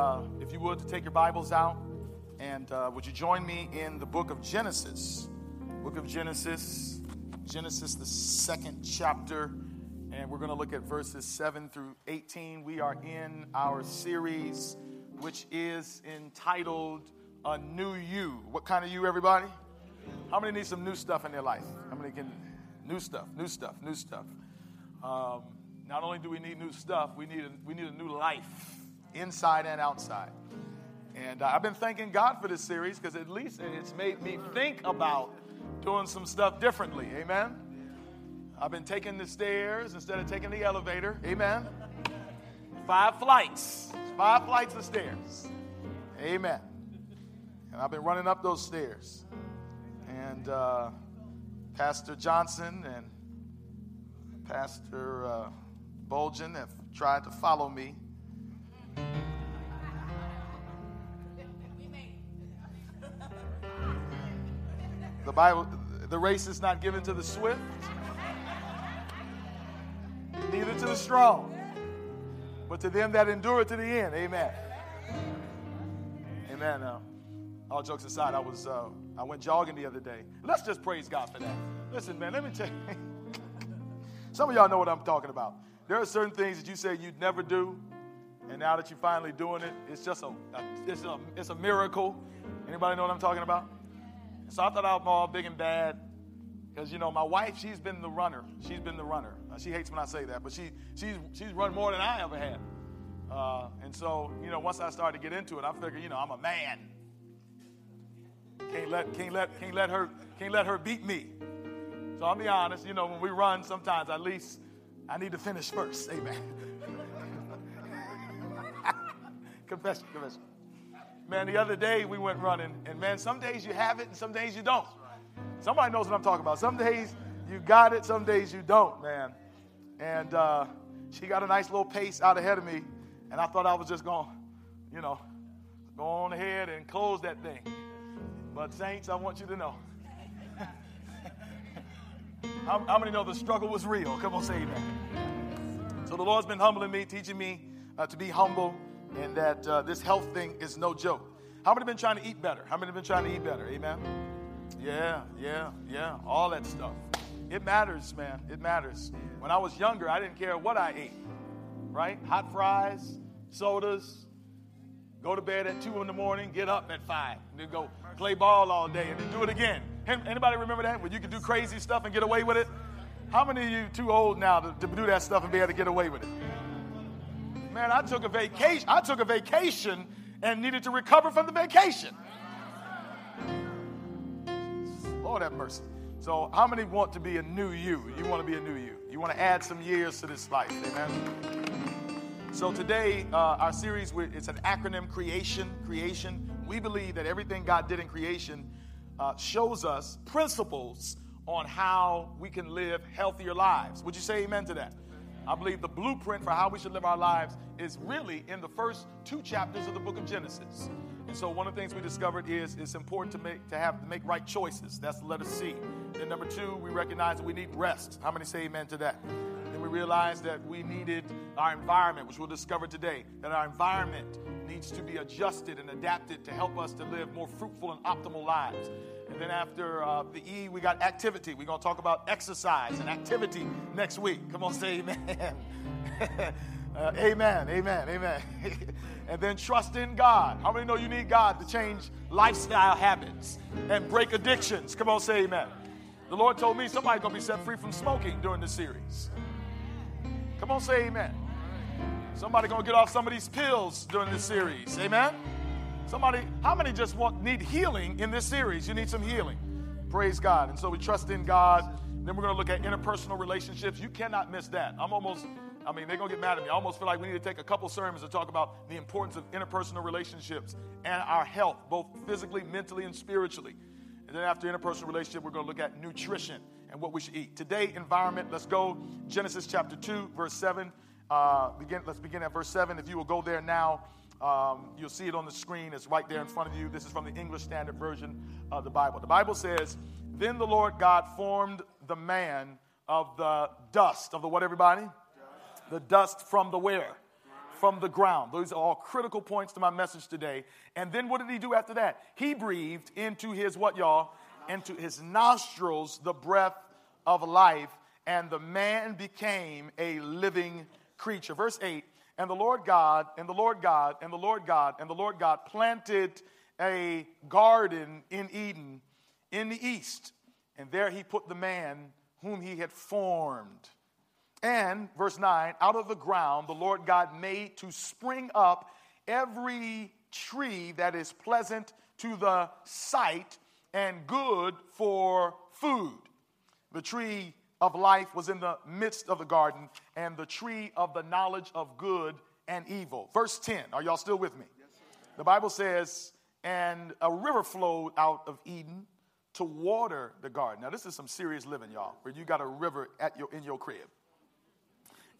Uh, if you would, to take your Bibles out, and uh, would you join me in the book of Genesis? Book of Genesis, Genesis, the second chapter, and we're going to look at verses 7 through 18. We are in our series, which is entitled A New You. What kind of you, everybody? How many need some new stuff in their life? How many can? New stuff, new stuff, new stuff. Um, not only do we need new stuff, we need a, we need a new life inside and outside. And uh, I've been thanking God for this series because at least it's made me think about doing some stuff differently. Amen. I've been taking the stairs instead of taking the elevator. Amen. Five flights, five flights of stairs. Amen. And I've been running up those stairs. And uh, Pastor Johnson and Pastor uh, Bolgen have tried to follow me the Bible, the race is not given to the swift, neither to the strong, but to them that endure to the end. Amen. Amen. Uh, all jokes aside, I was uh, I went jogging the other day. Let's just praise God for that. Listen, man, let me tell you. Some of y'all know what I'm talking about. There are certain things that you say you'd never do, and now that you're finally doing it, it's just a, a, it's a it's a miracle. Anybody know what I'm talking about? So I thought I was all big and bad because you know my wife, she's been the runner. She's been the runner. She hates when I say that, but she she's she's run more than I ever had. Uh, and so you know, once I started to get into it, I figured you know I'm a man. Can't let can't let can't let her can't let her beat me. So I'll be honest. You know, when we run, sometimes at least I need to finish first. Amen. confession, confession. Man, the other day we went running, and man, some days you have it and some days you don't. Somebody knows what I'm talking about. Some days you got it, some days you don't, man. And uh, she got a nice little pace out ahead of me, and I thought I was just going, you know, go on ahead and close that thing. But, Saints, I want you to know. how, how, many know the struggle was real? Come on, say that. So, the Lord's been humbling me, teaching me uh, to be humble and that uh, this health thing is no joke. How many been trying to eat better? How many been trying to eat better? Amen. Yeah, yeah, yeah. All that stuff. It matters, man. It matters. When I was younger, I didn't care what I ate. Right? Hot fries, sodas. Go to bed at two in the morning. Get up at five, and then go play ball all day, and then do it again. Anybody remember that? When you could do crazy stuff and get away with it? How many of you too old now to, to do that stuff and be able to get away with it? Man, I took a vacation. I took a vacation and needed to recover from the vacation. Lord have mercy. So, how many want to be a new you? You want to be a new you. You want to add some years to this life. Amen. So today, uh, our series it's an acronym: creation. Creation. We believe that everything God did in creation uh, shows us principles on how we can live healthier lives. Would you say amen to that? I believe the blueprint for how we should live our lives is really in the first two chapters of the book of Genesis. And so one of the things we discovered is it's important to make to have to make right choices. That's the letter C. Then number two, we recognize that we need rest. How many say amen to that? Then we realized that we needed our environment, which we'll discover today, that our environment needs to be adjusted and adapted to help us to live more fruitful and optimal lives. And then after uh, the E, we got activity. We're going to talk about exercise and activity next week. Come on, say amen. uh, amen, amen, amen. and then trust in God. How many know you need God to change lifestyle habits and break addictions? Come on, say amen. The Lord told me somebody's going to be set free from smoking during this series. Come on, say amen. Somebody going to get off some of these pills during this series. Amen. Somebody, how many just want need healing in this series? You need some healing. Praise God. And so we trust in God. Then we're going to look at interpersonal relationships. You cannot miss that. I'm almost, I mean, they're going to get mad at me. I almost feel like we need to take a couple sermons to talk about the importance of interpersonal relationships and our health, both physically, mentally, and spiritually. And then after interpersonal relationship, we're going to look at nutrition and what we should eat. Today, environment. Let's go. Genesis chapter 2, verse 7. Uh, begin, let's begin at verse 7. If you will go there now. Um, you'll see it on the screen. It's right there in front of you. This is from the English Standard Version of the Bible. The Bible says, Then the Lord God formed the man of the dust. Of the what, everybody? The dust from the where? from the ground. Those are all critical points to my message today. And then what did he do after that? He breathed into his what, y'all? Into his nostrils the breath of life, and the man became a living creature. Verse 8 And the Lord God, and the Lord God, and the Lord God, and the Lord God planted a garden in Eden in the east, and there he put the man whom he had formed. And, verse 9, out of the ground the Lord God made to spring up every tree that is pleasant to the sight and good for food. The tree of life was in the midst of the garden, and the tree of the knowledge of good and evil. Verse 10, are y'all still with me? Yes, the Bible says, and a river flowed out of Eden to water the garden. Now, this is some serious living, y'all, where you got a river at your, in your crib.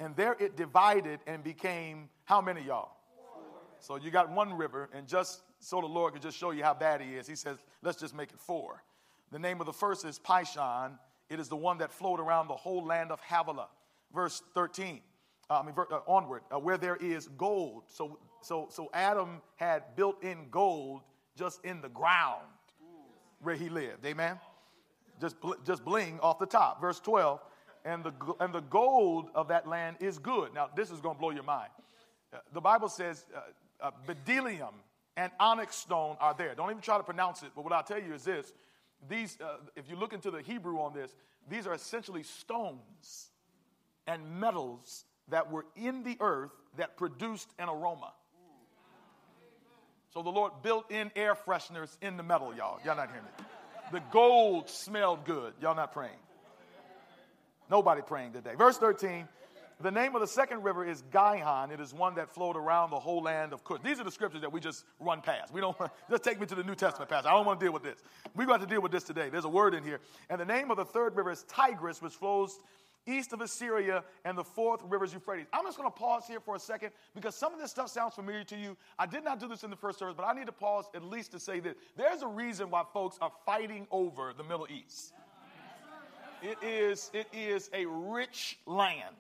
And there it divided and became how many, y'all? So you got one river, and just so the Lord could just show you how bad He is, He says, let's just make it four. The name of the first is Pishon. It is the one that flowed around the whole land of Havilah. Verse 13, uh, I mean, uh, onward, uh, where there is gold. So, so, so Adam had built in gold just in the ground where he lived. Amen? Just, bl- just bling off the top. Verse 12, and the, and the gold of that land is good. Now, this is going to blow your mind. Uh, the Bible says uh, uh, and onyx stone are there. Don't even try to pronounce it, but what I'll tell you is this. These, uh, if you look into the Hebrew on this, these are essentially stones and metals that were in the earth that produced an aroma. So the Lord built in air fresheners in the metal, y'all. Y'all not hearing me. The gold smelled good. Y'all not praying. Nobody praying today. Verse 13. The name of the second river is Gihon. It is one that flowed around the whole land of Cush. These are the scriptures that we just run past. We don't just take me to the New Testament passage. I don't want to deal with this. We're going to deal with this today. There's a word in here. And the name of the third river is Tigris, which flows east of Assyria, and the fourth river is Euphrates. I'm just going to pause here for a second because some of this stuff sounds familiar to you. I did not do this in the first service, but I need to pause at least to say that there's a reason why folks are fighting over the Middle East. It is, it is a rich land.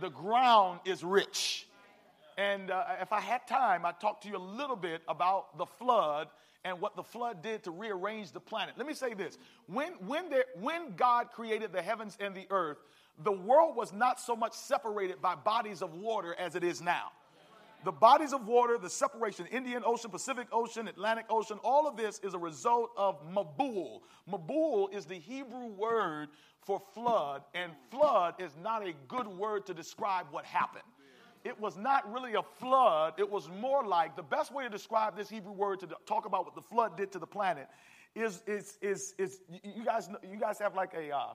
The ground is rich. And uh, if I had time, I'd talk to you a little bit about the flood and what the flood did to rearrange the planet. Let me say this when, when, there, when God created the heavens and the earth, the world was not so much separated by bodies of water as it is now. The bodies of water, the separation, Indian Ocean, Pacific Ocean, Atlantic Ocean, all of this is a result of Mabul. Mabul is the Hebrew word for flood, and flood is not a good word to describe what happened it was not really a flood. It was more like the best way to describe this Hebrew word to talk about what the flood did to the planet is, is, is, is you, guys, you guys have like a, uh,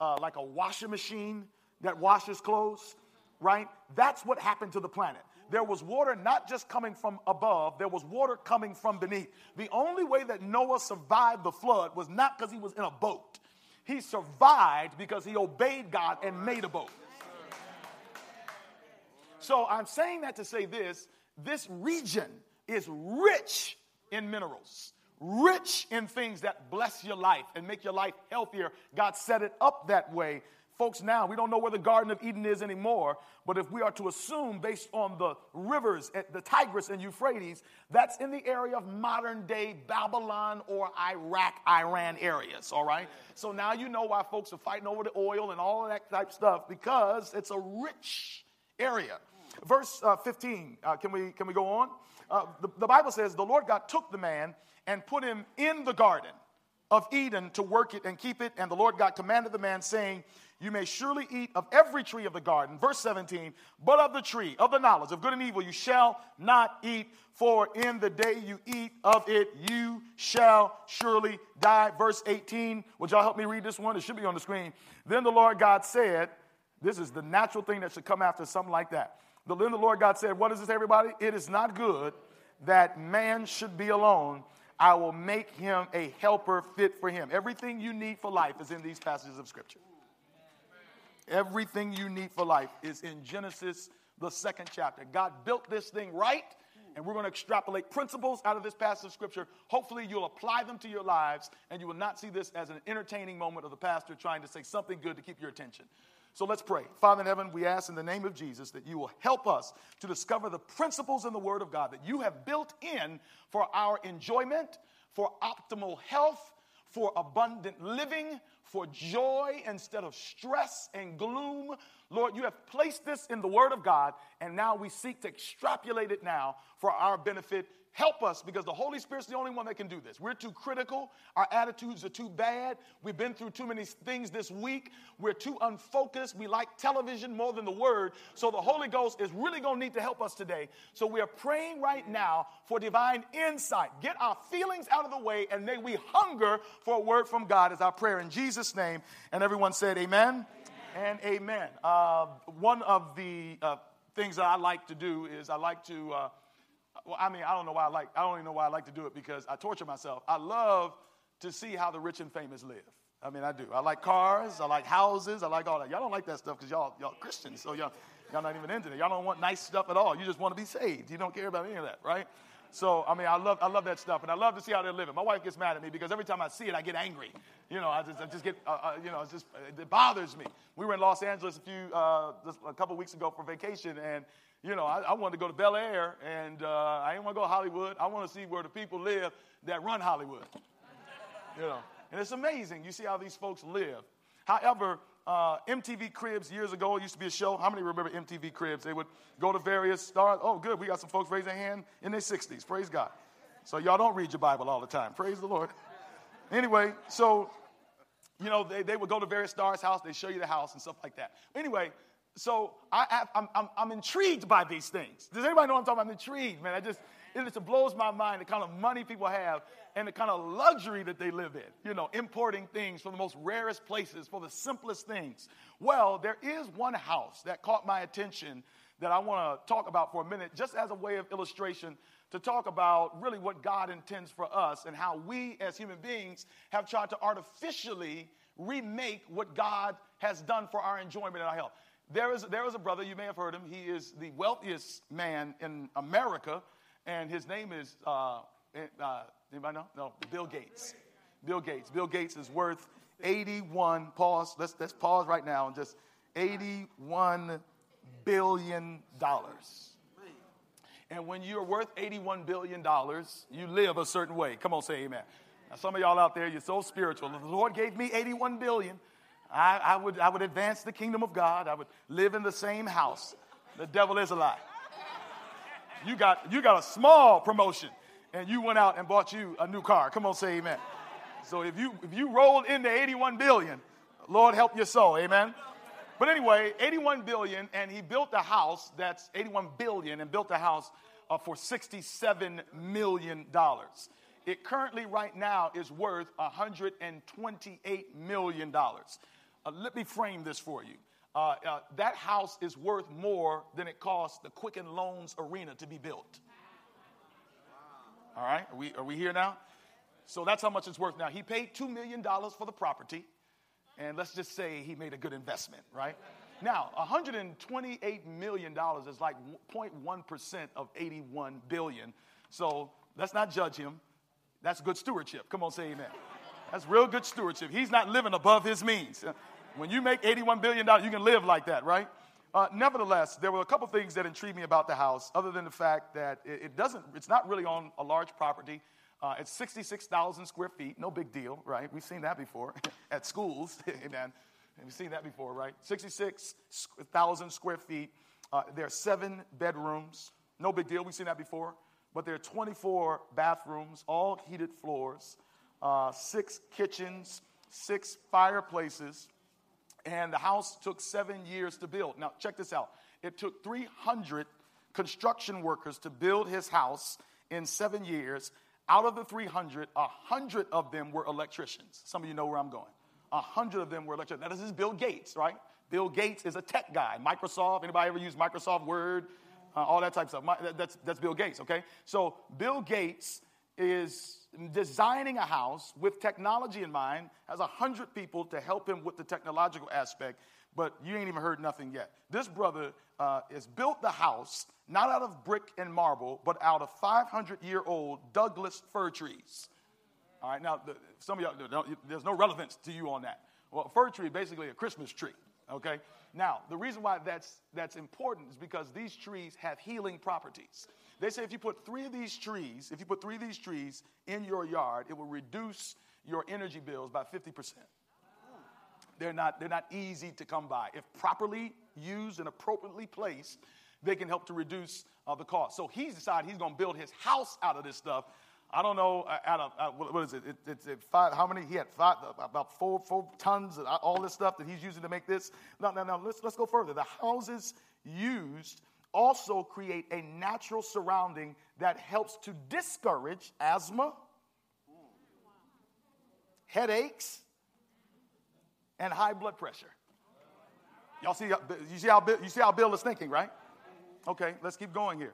uh, like a washing machine that washes clothes, right? That's what happened to the planet. There was water not just coming from above, there was water coming from beneath. The only way that Noah survived the flood was not because he was in a boat. He survived because he obeyed God and made a boat. So I'm saying that to say this this region is rich in minerals, rich in things that bless your life and make your life healthier. God set it up that way. Folks, now we don't know where the Garden of Eden is anymore, but if we are to assume, based on the rivers, eh, the Tigris and Euphrates, that's in the area of modern day Babylon or Iraq, Iran areas, all right? So now you know why folks are fighting over the oil and all that type stuff because it's a rich area. Verse uh, 15, uh, can, we, can we go on? Uh, the, the Bible says, The Lord God took the man and put him in the garden of Eden to work it and keep it. And the Lord God commanded the man, saying, You may surely eat of every tree of the garden. Verse 17, but of the tree of the knowledge of good and evil you shall not eat, for in the day you eat of it you shall surely die. Verse 18, would y'all help me read this one? It should be on the screen. Then the Lord God said, This is the natural thing that should come after something like that. The, then the Lord God said, What is this, everybody? It is not good that man should be alone. I will make him a helper fit for him. Everything you need for life is in these passages of Scripture. Everything you need for life is in Genesis, the second chapter. God built this thing right, and we're going to extrapolate principles out of this passage of Scripture. Hopefully, you'll apply them to your lives, and you will not see this as an entertaining moment of the pastor trying to say something good to keep your attention. So let's pray. Father in heaven, we ask in the name of Jesus that you will help us to discover the principles in the Word of God that you have built in for our enjoyment, for optimal health, for abundant living, for joy instead of stress and gloom. Lord, you have placed this in the Word of God, and now we seek to extrapolate it now for our benefit Help us because the Holy Spirit's the only one that can do this. We're too critical. Our attitudes are too bad. We've been through too many things this week. We're too unfocused. We like television more than the Word. So the Holy Ghost is really going to need to help us today. So we are praying right now for divine insight. Get our feelings out of the way and may we hunger for a word from God is our prayer in Jesus' name. And everyone said, Amen, amen. and Amen. Uh, one of the uh, things that I like to do is I like to. Uh, well, I mean, I don't know why I like, I don't even know why I like to do it because I torture myself. I love to see how the rich and famous live. I mean, I do. I like cars. I like houses. I like all that. Y'all don't like that stuff because y'all, y'all Christians, so y'all, y'all not even into it. Y'all don't want nice stuff at all. You just want to be saved. You don't care about any of that, right? So, I mean, I love, I love that stuff, and I love to see how they're living. My wife gets mad at me because every time I see it, I get angry. You know, I just, I just get, uh, uh, you know, it just, it bothers me. We were in Los Angeles a few, uh, a couple weeks ago for vacation, and you know, I, I wanted to go to Bel Air, and uh, I didn't want to go to Hollywood. I want to see where the people live that run Hollywood. you know, and it's amazing. You see how these folks live. However, uh, MTV Cribs years ago, it used to be a show. How many remember MTV Cribs? They would go to various stars. Oh, good. We got some folks raise their hand in their 60s. Praise God. So y'all don't read your Bible all the time. Praise the Lord. Anyway, so, you know, they, they would go to various stars' house. They show you the house and stuff like that. Anyway, so I, am I'm, I'm intrigued by these things. Does anybody know what I'm talking about? I'm intrigued, man. I just, it just blows my mind the kind of money people have and the kind of luxury that they live in. You know, importing things from the most rarest places for the simplest things. Well, there is one house that caught my attention that I want to talk about for a minute, just as a way of illustration to talk about really what God intends for us and how we as human beings have tried to artificially remake what God has done for our enjoyment and our health. There is, there is a brother, you may have heard him. He is the wealthiest man in America, and his name is, uh, uh, anybody know? No, Bill Gates. Bill Gates. Bill Gates is worth 81, pause, let's, let's pause right now and just 81 billion dollars. And when you're worth $81 billion, you live a certain way. Come on, say amen. Now, some of y'all out there, you're so spiritual. The Lord gave me 81 billion. I, I, would, I would advance the kingdom of God. I would live in the same house. The devil is a lie. You got, you got a small promotion and you went out and bought you a new car. Come on, say amen. So if you, if you rolled into 81 billion, Lord help your soul, amen. But anyway, 81 billion, and he built a house that's 81 billion and built a house uh, for 67 million dollars. It currently, right now, is worth 128 million dollars. Uh, let me frame this for you. Uh, uh, that house is worth more than it cost the Quicken Loans Arena to be built. All right, are we, are we here now? So that's how much it's worth now. He paid $2 million for the property, and let's just say he made a good investment, right? Now, $128 million is like 0.1% of 81 billion. So let's not judge him. That's good stewardship. Come on, say amen. That's real good stewardship. He's not living above his means. When you make $81 billion, you can live like that, right? Uh, nevertheless, there were a couple things that intrigued me about the house, other than the fact that it, it doesn't, it's not really on a large property. Uh, it's 66,000 square feet, no big deal, right? We've seen that before at schools, Amen. we've seen that before, right? 66,000 square feet. Uh, there are seven bedrooms, no big deal, we've seen that before. But there are 24 bathrooms, all heated floors, uh, six kitchens, six fireplaces, and the house took seven years to build. Now, check this out. It took 300 construction workers to build his house in seven years. Out of the 300, 100 of them were electricians. Some of you know where I'm going. 100 of them were electricians. Now, this is Bill Gates, right? Bill Gates is a tech guy. Microsoft, anybody ever use Microsoft Word? Uh, all that type of stuff. My, that's, that's Bill Gates, okay? So, Bill Gates is designing a house with technology in mind, has a hundred people to help him with the technological aspect, but you ain't even heard nothing yet. This brother uh, has built the house not out of brick and marble, but out of 500 year old Douglas fir trees. All right, now some of y'all, there's no relevance to you on that. Well, fir tree basically a Christmas tree, okay? Now, the reason why that's, that's important is because these trees have healing properties. They say if you put three of these trees, if you put three of these trees in your yard, it will reduce your energy bills by 50%. They're not, they're not easy to come by. If properly used and appropriately placed, they can help to reduce uh, the cost. So he's decided he's going to build his house out of this stuff. I don't know, uh, out of, uh, what is it? it it's it five, how many? He had five, about four, four tons of all this stuff that he's using to make this. No, no, no, let's, let's go further. The houses used also create a natural surrounding that helps to discourage asthma, headaches, and high blood pressure. Y'all see, you see how Bill, you see how Bill is thinking, right? Okay, let's keep going here.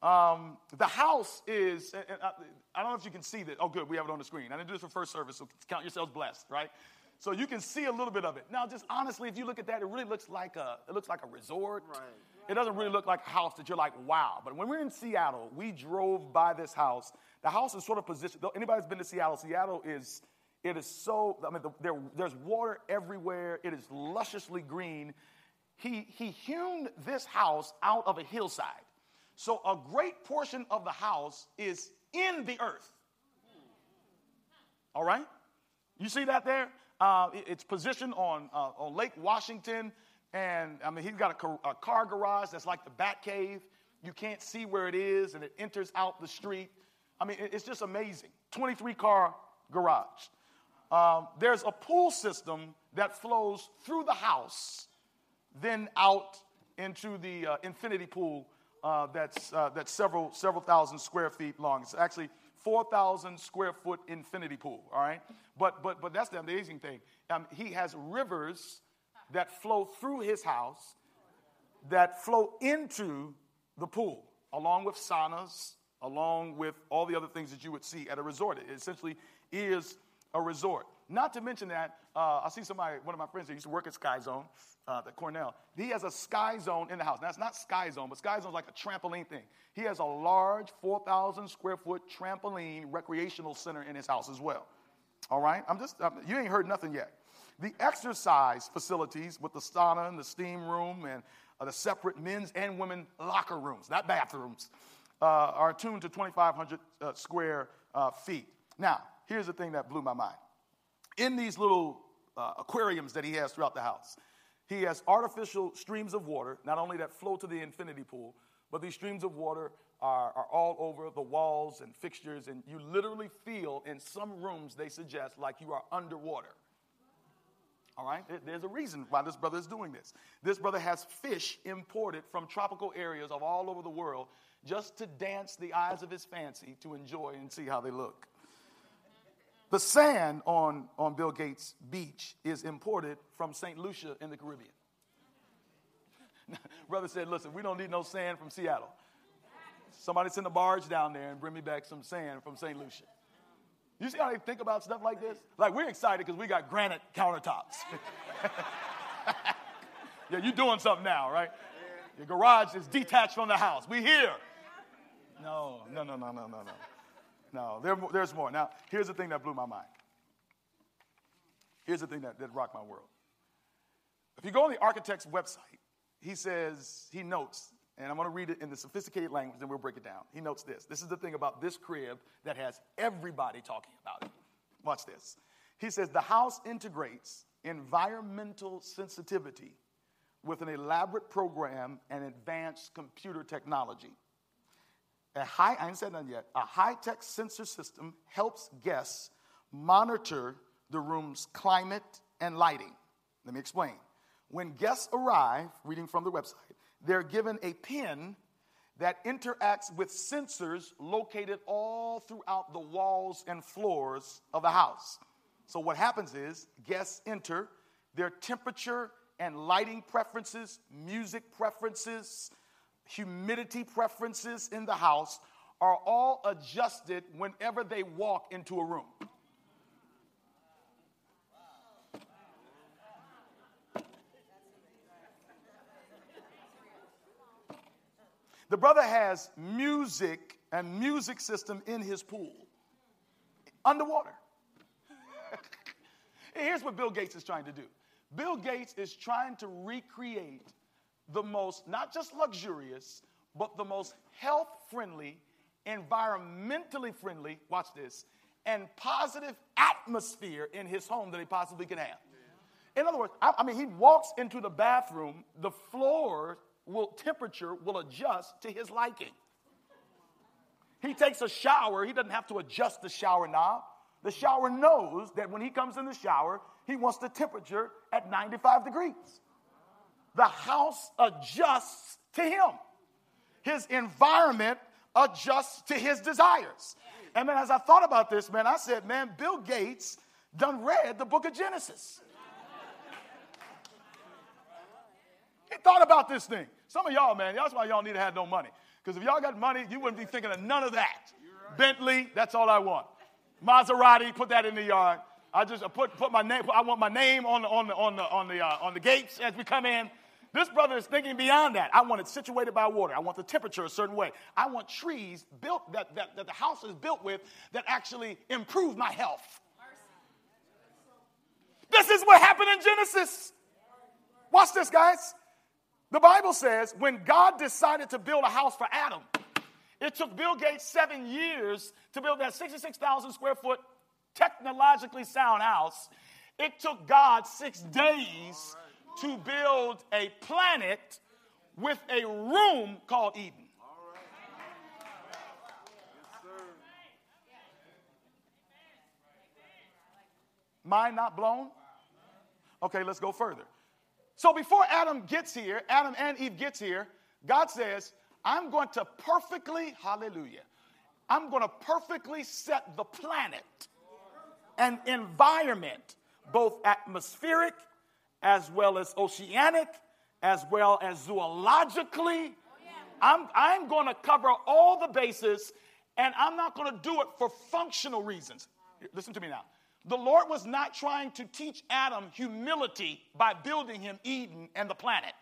Um, the house is, I, I, don't know if you can see that. Oh, good, we have it on the screen. I didn't do this for first service, so count yourselves blessed, right? So you can see a little bit of it. Now, just honestly, if you look at that, it really looks like a, it looks like a resort. Right. It doesn't really look like a house that you're like, wow. But when we're in Seattle, we drove by this house. The house is sort of positioned. Anybody's been to Seattle? Seattle is it is so, I mean, the, there, there's water everywhere. It is lusciously green. He, he hewn this house out of a hillside. So a great portion of the house is in the earth. All right? You see that there? Uh, it, it's positioned on, uh, on Lake Washington. And I mean, he's got a, a car garage that's like the Bat Cave. You can't see where it is, and it enters out the street. I mean, it's just amazing. 23 car garage. Um, there's a pool system that flows through the house, then out into the uh, infinity pool uh, that's, uh, that's several, several thousand square feet long. It's actually 4,000 square foot infinity pool, all right? But, but, but that's the amazing thing. Um, he has rivers that flow through his house that flow into the pool, along with saunas, along with all the other things that you would see at a resort. It essentially is a resort. Not to mention that, uh, I see somebody, one of my friends that used to work at Sky Zone, uh, at Cornell. He has a Sky Zone in the house. Now, it's not Sky Zone, but Sky Zone is like a trampoline thing. He has a large 4,000 square foot trampoline recreational center in his house as well. All right? I'm just, um, you ain't heard nothing yet. The exercise facilities with the sauna and the steam room and uh, the separate men's and women locker rooms, not bathrooms, uh, are tuned to 2,500 uh, square uh, feet. Now, here's the thing that blew my mind. In these little uh, aquariums that he has throughout the house, he has artificial streams of water, not only that flow to the infinity pool, but these streams of water are, are all over the walls and fixtures, and you literally feel in some rooms, they suggest, like you are underwater. All right? There's a reason why this brother is doing this. This brother has fish imported from tropical areas of all over the world just to dance the eyes of his fancy to enjoy and see how they look. The sand on, on Bill Gates Beach is imported from St. Lucia in the Caribbean. Brother said, Listen, we don't need no sand from Seattle. Somebody send a barge down there and bring me back some sand from St. Lucia. You see how they think about stuff like this? Like, we're excited because we got granite countertops. yeah, you're doing something now, right? Your garage is detached from the house. We here. No, no, no, no, no, no, no. No, there, there's more. Now, here's the thing that blew my mind. Here's the thing that, that rocked my world. If you go on the architect's website, he says, he notes, and I'm going to read it in the sophisticated language, and we'll break it down. He notes this. This is the thing about this crib that has everybody talking about it. Watch this. He says, the house integrates environmental sensitivity with an elaborate program and advanced computer technology. A high, I ain't said that yet. A high tech sensor system helps guests monitor the room's climate and lighting. Let me explain. When guests arrive, reading from the website, they're given a pin that interacts with sensors located all throughout the walls and floors of the house. So, what happens is guests enter, their temperature and lighting preferences, music preferences, humidity preferences in the house are all adjusted whenever they walk into a room. The brother has music and music system in his pool underwater. Here's what Bill Gates is trying to do Bill Gates is trying to recreate the most, not just luxurious, but the most health friendly, environmentally friendly, watch this, and positive atmosphere in his home that he possibly can have. In other words, I, I mean, he walks into the bathroom, the floor will temperature will adjust to his liking. He takes a shower, he doesn't have to adjust the shower knob. The shower knows that when he comes in the shower, he wants the temperature at 95 degrees. The house adjusts to him. His environment adjusts to his desires. And man, as I thought about this, man, I said, man, Bill Gates done read the book of Genesis. He thought about this thing. Some of y'all, man, that's why y'all need to have no money. Because if y'all got money, you wouldn't be thinking of none of that. Bentley, that's all I want. Maserati, put that in the yard. I just put, put my name, I want my name on the, on the, on the, on the, uh, on the gates as we come in. This brother is thinking beyond that. I want it situated by water. I want the temperature a certain way. I want trees built that, that, that the house is built with that actually improve my health. This is what happened in Genesis. Watch this, guys. The Bible says when God decided to build a house for Adam, it took Bill Gates seven years to build that 66,000 square foot technologically sound house. It took God six days to build a planet with a room called Eden. Mind not blown? Okay, let's go further. So before Adam gets here, Adam and Eve gets here, God says, I'm going to perfectly, hallelujah, I'm going to perfectly set the planet and environment, both atmospheric as well as oceanic, as well as zoologically. I'm, I'm going to cover all the bases, and I'm not going to do it for functional reasons. Listen to me now. The Lord was not trying to teach Adam humility by building him Eden and the planet.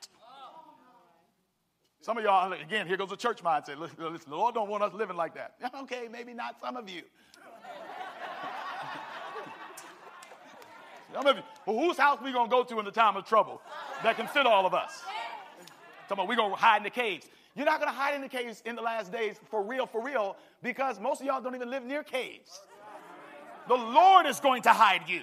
Some of y'all, again, here goes the church mindset. Listen, listen, the Lord don't want us living like that. Okay, maybe not some of you. Some of you, well, whose house we gonna go to in the time of trouble that can fit all of us? Talking about we gonna hide in the caves. You're not gonna hide in the caves in the last days for real, for real, because most of y'all don't even live near caves. The Lord is going to hide you.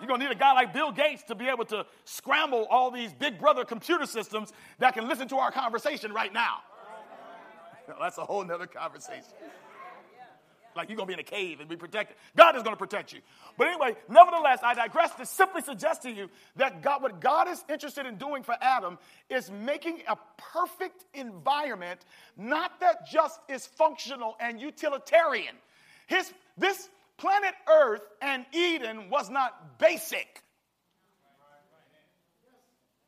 You're going to need a guy like Bill Gates to be able to scramble all these big brother computer systems that can listen to our conversation right now. That's a whole nother conversation. Like you're going to be in a cave and be protected. God is going to protect you. But anyway, nevertheless, I digress to simply suggest to you that God, what God is interested in doing for Adam is making a perfect environment, not that just is functional and utilitarian. His, this planet Earth and Eden was not basic.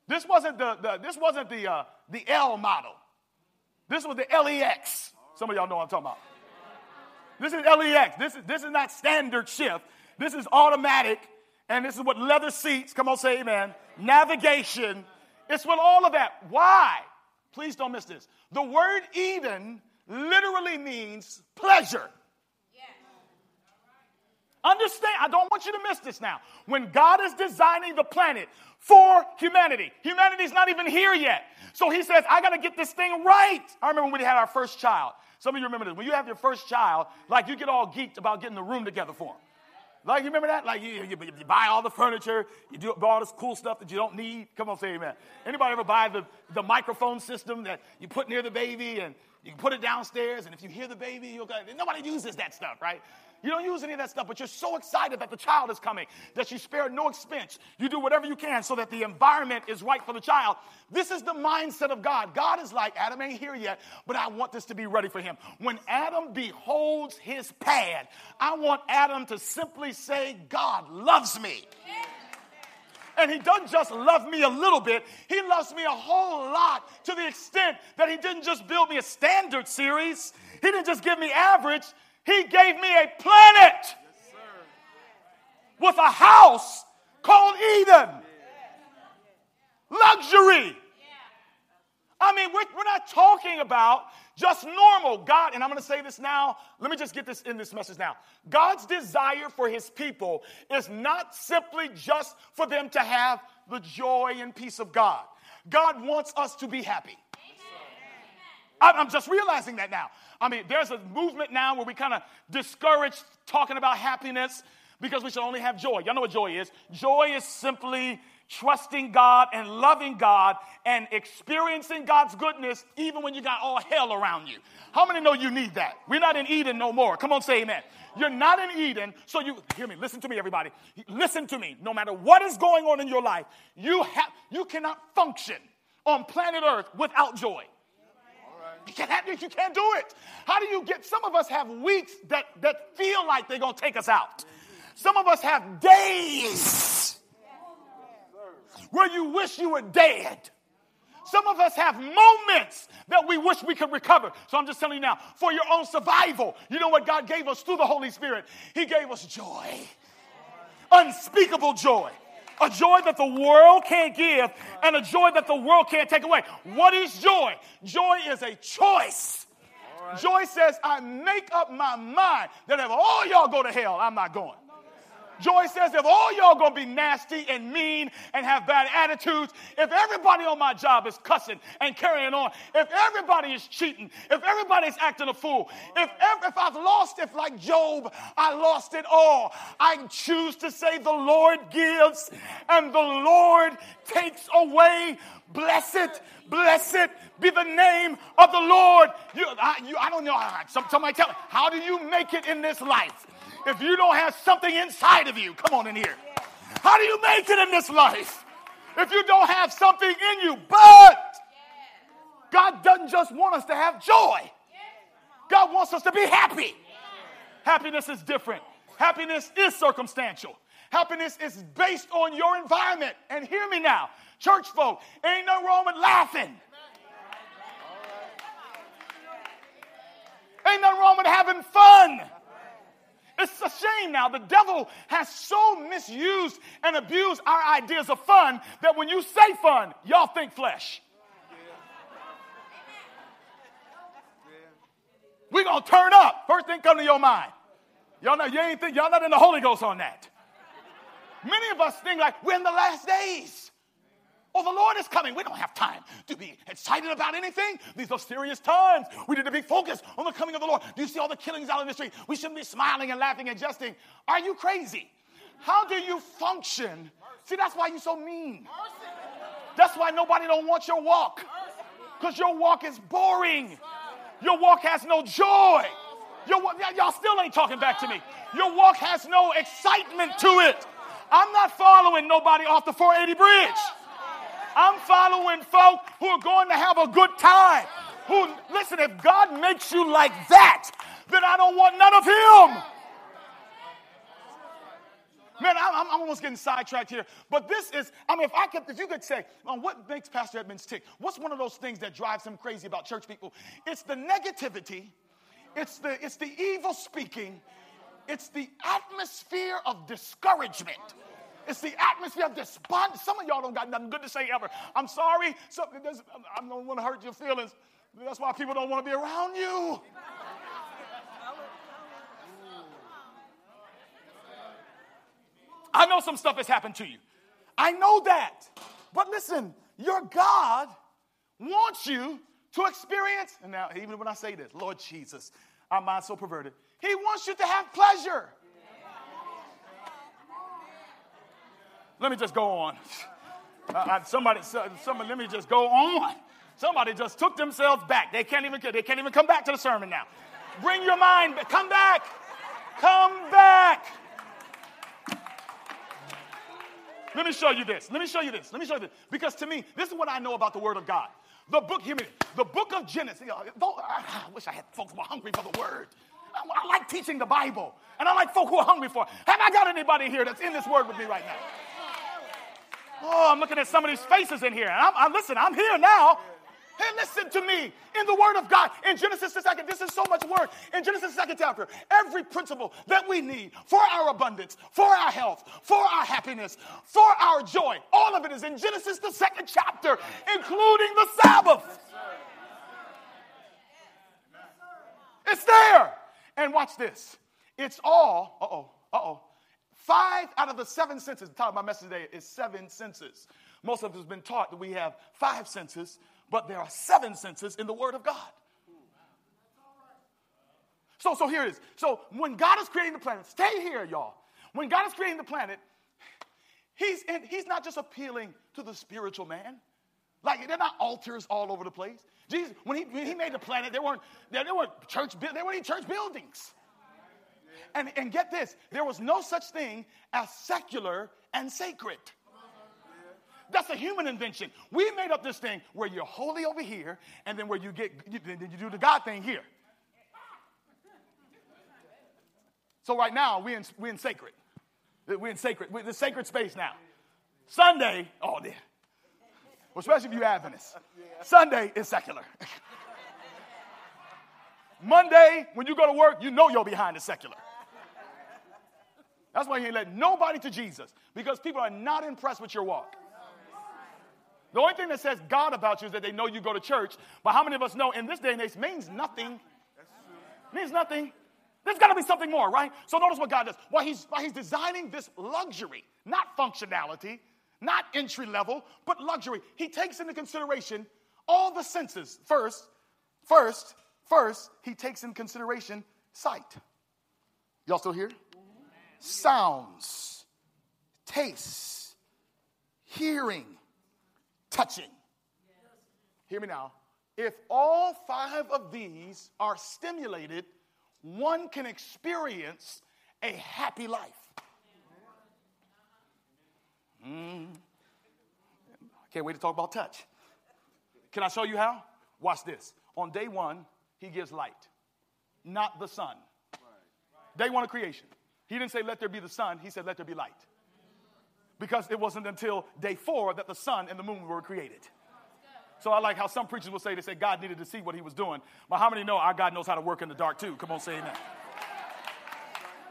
This wasn't the, the this wasn't the uh, the L model. This was the LEX. Some of y'all know what I'm talking about. This is LEX. This is this is not standard shift. This is automatic, and this is what leather seats. Come on, say amen. Navigation. It's with all of that. Why? Please don't miss this. The word Eden literally means pleasure. Understand, I don't want you to miss this now. When God is designing the planet for humanity, humanity's not even here yet. So he says, I got to get this thing right. I remember when we had our first child. Some of you remember this. When you have your first child, like you get all geeked about getting the room together for him. Like, you remember that? Like, you, you, you, buy all the furniture, you do all this cool stuff that you don't need. Come on, say amen. Anybody ever buy the, the microphone system that you put near the baby and you can put it downstairs, and if you hear the baby, you'll go, nobody uses that stuff, right? You don't use any of that stuff, but you're so excited that the child is coming that you spare no expense. You do whatever you can so that the environment is right for the child. This is the mindset of God. God is like, Adam ain't here yet, but I want this to be ready for him. When Adam beholds his pad, I want Adam to simply say, God loves me. And he doesn't just love me a little bit, he loves me a whole lot to the extent that he didn't just build me a standard series, he didn't just give me average, he gave me a planet yes, with a house called Eden. Luxury. I mean, we're, we're not talking about just normal. God, and I'm going to say this now. Let me just get this in this message now. God's desire for his people is not simply just for them to have the joy and peace of God. God wants us to be happy. I'm just realizing that now. I mean, there's a movement now where we kind of discourage talking about happiness because we should only have joy. Y'all know what joy is? Joy is simply trusting God and loving God and experiencing God's goodness even when you got all hell around you. How many know you need that? We're not in Eden no more. Come on, say amen. You're not in Eden, so you hear me. Listen to me, everybody. Listen to me. No matter what is going on in your life, you have you cannot function on planet Earth without joy. You can't, you can't do it. How do you get? Some of us have weeks that, that feel like they're going to take us out. Some of us have days where you wish you were dead. Some of us have moments that we wish we could recover. So I'm just telling you now, for your own survival, you know what God gave us through the Holy Spirit? He gave us joy, unspeakable joy. A joy that the world can't give and a joy that the world can't take away. What is joy? Joy is a choice. Joy says, I make up my mind that if all y'all go to hell, I'm not going. Joy says, if all y'all gonna be nasty and mean and have bad attitudes, if everybody on my job is cussing and carrying on, if everybody is cheating, if everybody's acting a fool, if, if I've lost, if like Job, I lost it all, I choose to say the Lord gives and the Lord takes away. Blessed, blessed be the name of the Lord. You, I, you, I don't know. Somebody tell me, how do you make it in this life? If you don't have something inside of you. Come on in here. How do you make it in this life if you don't have something in you? But God doesn't just want us to have joy, God wants us to be happy. Happiness is different, happiness is circumstantial. Happiness is based on your environment. And hear me now, church folk, ain't no wrong with laughing. Ain't nothing wrong with having fun. It's a shame now. The devil has so misused and abused our ideas of fun that when you say fun, y'all think flesh. We're gonna turn up. First thing come to your mind. Y'all know you ain't think y'all not in the Holy Ghost on that. Many of us think like we're in the last days. Oh, the Lord is coming. We don't have time to be excited about anything. These are serious times. We need to be focused on the coming of the Lord. Do you see all the killings out in the street? We shouldn't be smiling and laughing and jesting. Are you crazy? How do you function? See, that's why you're so mean. That's why nobody don't want your walk. Because your walk is boring. Your walk has no joy. Your, y'all still ain't talking back to me. Your walk has no excitement to it. I'm not following nobody off the 480 bridge. I'm following folk who are going to have a good time. Who, listen, if God makes you like that, then I don't want none of Him. Man, I'm, I'm, almost getting sidetracked here. But this is, I mean, if I could, if you could say, um, what makes Pastor Edmonds tick? What's one of those things that drives him crazy about church people? It's the negativity, it's the, it's the evil speaking, it's the atmosphere of discouragement. It's the atmosphere of despond. Some of y'all don't got nothing good to say ever. I'm sorry. So, I don't want to hurt your feelings. That's why people don't want to be around you. I know some stuff has happened to you. I know that. But listen, your God wants you to experience, and now even when I say this, Lord Jesus, our mind's so perverted. He wants you to have pleasure. Let me just go on. Uh, somebody, somebody, let me just go on. Somebody just took themselves back. They can't even they can't even come back to the sermon now. Bring your mind, come back, come back. Let me show you this. Let me show you this. Let me show you this. Because to me, this is what I know about the Word of God. The book, hear me, the book of Genesis. I wish I had folks who were hungry for the Word. I like teaching the Bible, and I like folk who are hungry for it. Have I got anybody here that's in this Word with me right now? Oh, I'm looking at somebody's faces in here. And I'm, I, listen, I'm here now. Hey, listen to me. In the Word of God, in Genesis the second, this is so much work. In Genesis the second chapter, every principle that we need for our abundance, for our health, for our happiness, for our joy, all of it is in Genesis the second chapter, including the Sabbath. It's there. And watch this. It's all, uh oh, uh oh. Five out of the seven senses, the title of my message today is seven senses. Most of us have been taught that we have five senses, but there are seven senses in the Word of God. So, so here it is. So when God is creating the planet, stay here, y'all. When God is creating the planet, he's, in, he's not just appealing to the spiritual man. Like they're not altars all over the place. Jesus, when he, when he made the planet, there weren't, there, there weren't church, there weren't any church buildings. And, and get this, there was no such thing as secular and sacred. That's a human invention. We made up this thing where you're holy over here, and then where you get you, you do the God thing here. So right now we in we in sacred. We're in sacred. We're the sacred space now. Sunday, oh yeah. Well, especially if you're Adventist. Sunday is secular. Monday, when you go to work, you know you're behind the secular. That's why you ain't let nobody to Jesus because people are not impressed with your walk. The only thing that says God about you is that they know you go to church. But how many of us know in this day and age means nothing? Means nothing. There's got to be something more, right? So notice what God does. Why he's, why he's designing this luxury, not functionality, not entry level, but luxury. He takes into consideration all the senses. First, first, first, he takes in consideration sight. Y'all still here? Sounds, tastes, hearing, touching. Hear me now. If all five of these are stimulated, one can experience a happy life. Mm. Can't wait to talk about touch. Can I show you how? Watch this. On day one, he gives light, not the sun. Day one of creation. He didn't say, let there be the sun. He said, let there be light. Because it wasn't until day four that the sun and the moon were created. So I like how some preachers will say, they say God needed to see what he was doing. But how many know our God knows how to work in the dark too? Come on, say amen.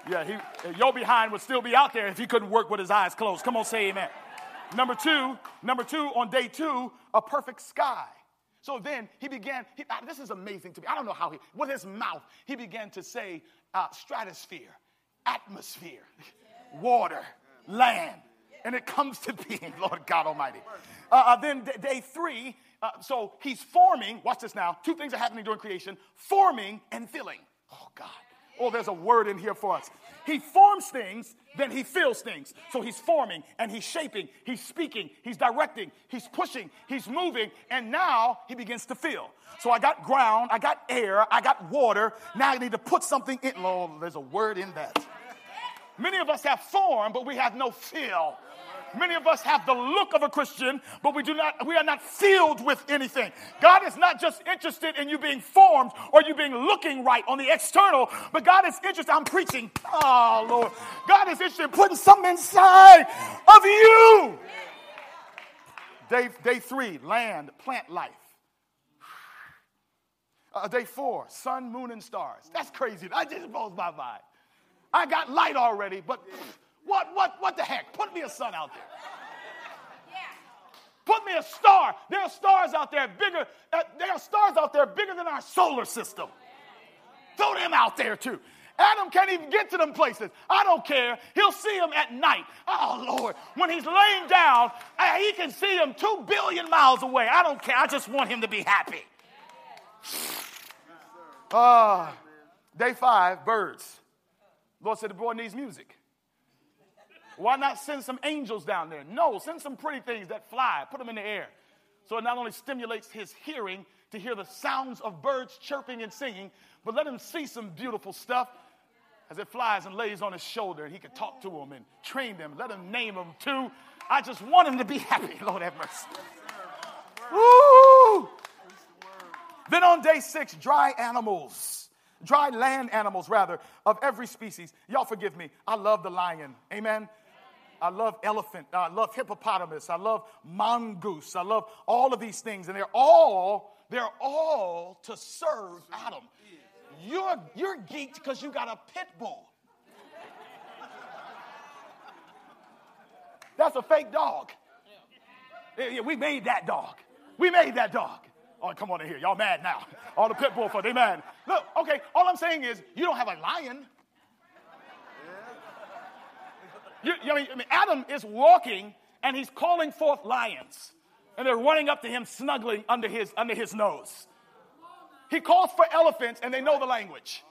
Yeah, he, your behind would still be out there if he couldn't work with his eyes closed. Come on, say amen. Number two, number two, on day two, a perfect sky. So then he began, he, uh, this is amazing to me. I don't know how he, with his mouth, he began to say uh, stratosphere, atmosphere, water, land. And it comes to being, Lord God Almighty. Uh, uh then d- day three, uh, so he's forming, watch this now. Two things are happening during creation forming and filling. Oh, God. Oh, there's a word in here for us. He forms things, then he fills things. So he's forming and he's shaping, he's speaking, he's directing, he's pushing, he's moving, and now he begins to fill. So I got ground, I got air, I got water. Now I need to put something in. Lord, there's a word in that. Many of us have form, but we have no fill. Many of us have the look of a Christian, but we do not, we are not filled with anything. God is not just interested in you being formed or you being looking right on the external, but God is interested, I'm preaching, oh Lord. God is interested in putting something inside of you. Day, day three, land, plant life. Uh, day four, sun, moon, and stars. That's crazy. That just blows my mind. I got light already, but what, what, what the heck? Put me a sun out there. Put me a star. There are stars out there bigger. Uh, there are stars out there bigger than our solar system. Throw them out there too. Adam can't even get to them places. I don't care. He'll see them at night. Oh, Lord. When he's laying down, he can see them two billion miles away. I don't care. I just want him to be happy. Uh, day five, birds. Lord said the boy needs music. Why not send some angels down there? No, send some pretty things that fly, put them in the air. So it not only stimulates his hearing to hear the sounds of birds chirping and singing, but let him see some beautiful stuff as it flies and lays on his shoulder and he can talk to them and train them, let him name them too. I just want him to be happy, Lord have mercy. Woo! Then on day six, dry animals, dry land animals rather, of every species. Y'all forgive me. I love the lion. Amen. I love elephant. I love hippopotamus. I love mongoose. I love all of these things. And they're all, they're all to serve Adam. You're, you're geeked because you got a pit bull. That's a fake dog. Yeah, we made that dog. We made that dog. Oh, come on in here. Y'all mad now. All the pit bull for they mad. Look, okay, all I'm saying is you don't have a lion. You, you know, I, mean, Adam is walking and he's calling forth lions. And they're running up to him, snuggling under his, under his nose. He calls for elephants and they know the language.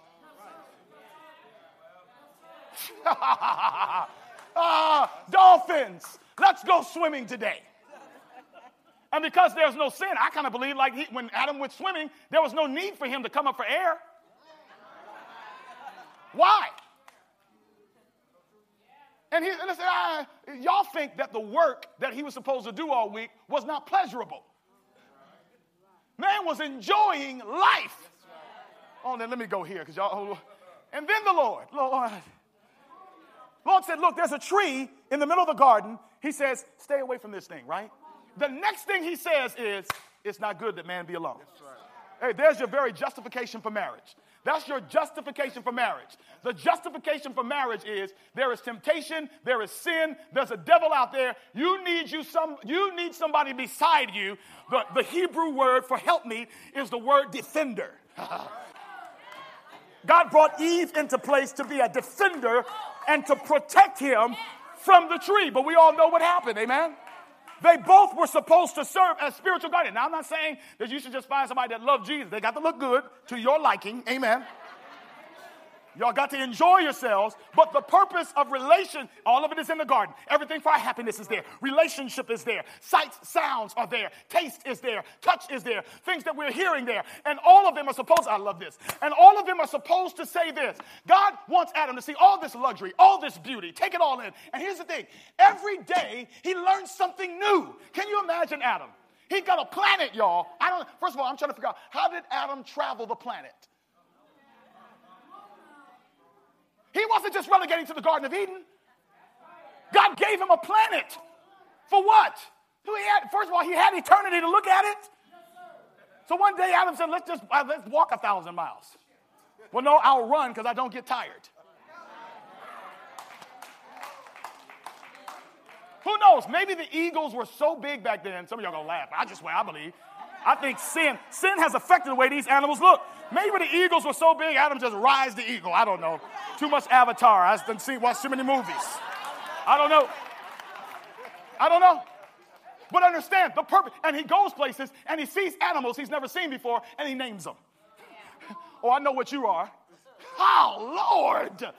ah, dolphins, let's go swimming today. And because there's no sin, I kind of believe like he, when Adam went swimming, there was no need for him to come up for air. Why? And he and said, ah, y'all think that the work that he was supposed to do all week was not pleasurable. Man was enjoying life. Oh, then let me go here because y'all. And then the Lord, Lord, Lord said, Look, there's a tree in the middle of the garden. He says, Stay away from this thing, right? The next thing he says is, It's not good that man be alone. Hey, there's your very justification for marriage. That's your justification for marriage. The justification for marriage is there is temptation, there is sin, there's a devil out there. You need you some you need somebody beside you. The, the Hebrew word for help me is the word defender. God brought Eve into place to be a defender and to protect him from the tree. But we all know what happened, amen? They both were supposed to serve as spiritual guardians. Now, I'm not saying that you should just find somebody that loves Jesus. They got to look good to your liking, amen? Y'all got to enjoy yourselves, but the purpose of relation, all of it is in the garden. Everything for our happiness is there. Relationship is there. Sights, sounds are there. Taste is there. Touch is there. Things that we're hearing there. And all of them are supposed, I love this, and all of them are supposed to say this. God wants Adam to see all this luxury, all this beauty, take it all in. And here's the thing every day he learns something new. Can you imagine Adam? He got a planet, y'all. I don't, first of all, I'm trying to figure out how did Adam travel the planet? He wasn't just relegating to the Garden of Eden. God gave him a planet. For what? First of all, he had eternity to look at it. So one day Adam said, let's just uh, let's walk a thousand miles. Well, no, I'll run because I don't get tired. Who knows? Maybe the eagles were so big back then. Some of y'all gonna laugh. I just swear I believe. I think sin, sin has affected the way these animals look. Maybe the eagles were so big, Adam just rise the eagle. I don't know. Too much Avatar. I didn't see watch too many movies. I don't know. I don't know. But understand the purpose. And he goes places and he sees animals he's never seen before and he names them. oh, I know what you are. Oh, Lord.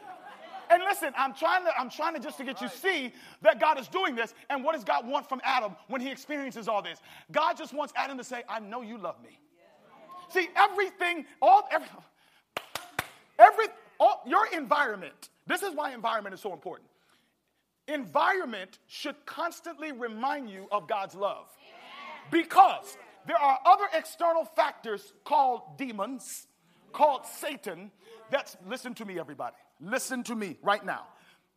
And listen, I'm trying to, I'm trying to just to get you see that God is doing this. And what does God want from Adam when he experiences all this? God just wants Adam to say, I know you love me. See, everything, all every, every all, your environment. This is why environment is so important. Environment should constantly remind you of God's love. Because there are other external factors called demons, called Satan, that's, listen to me, everybody. Listen to me right now.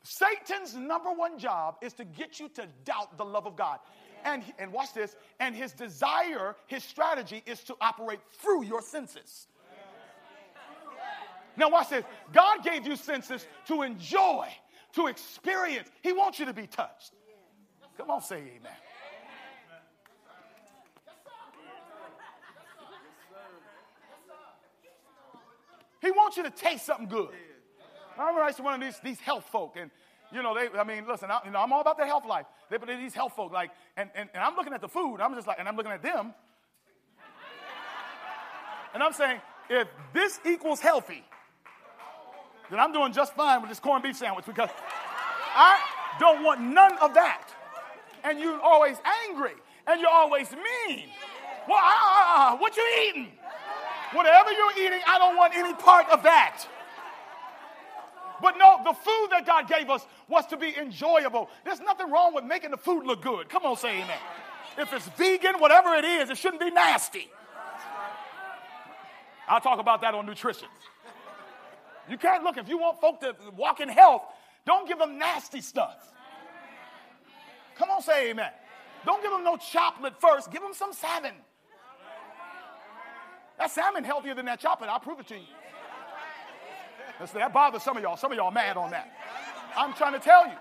Satan's number one job is to get you to doubt the love of God. And, and watch this, and his desire, his strategy is to operate through your senses. Now, watch this. God gave you senses to enjoy, to experience. He wants you to be touched. Come on, say amen. He wants you to taste something good. I remember I used to one of these, these health folk, and you know, they, I mean, listen, I, you know, I'm all about the health life. They, but these health folk, like, and, and, and I'm looking at the food, I'm just like, and I'm looking at them. And I'm saying, if this equals healthy, then I'm doing just fine with this corned beef sandwich because I don't want none of that. And you're always angry and you're always mean. Well, uh, what you eating? Whatever you're eating, I don't want any part of that. But no, the food that God gave us was to be enjoyable. There's nothing wrong with making the food look good. Come on, say amen. If it's vegan, whatever it is, it shouldn't be nasty. I'll talk about that on nutrition. You can't look, if you want folk to walk in health, don't give them nasty stuff. Come on, say amen. Don't give them no chocolate first, give them some salmon. That salmon healthier than that chocolate, I'll prove it to you. That bothers some of y'all. Some of y'all mad on that. I'm trying to tell you.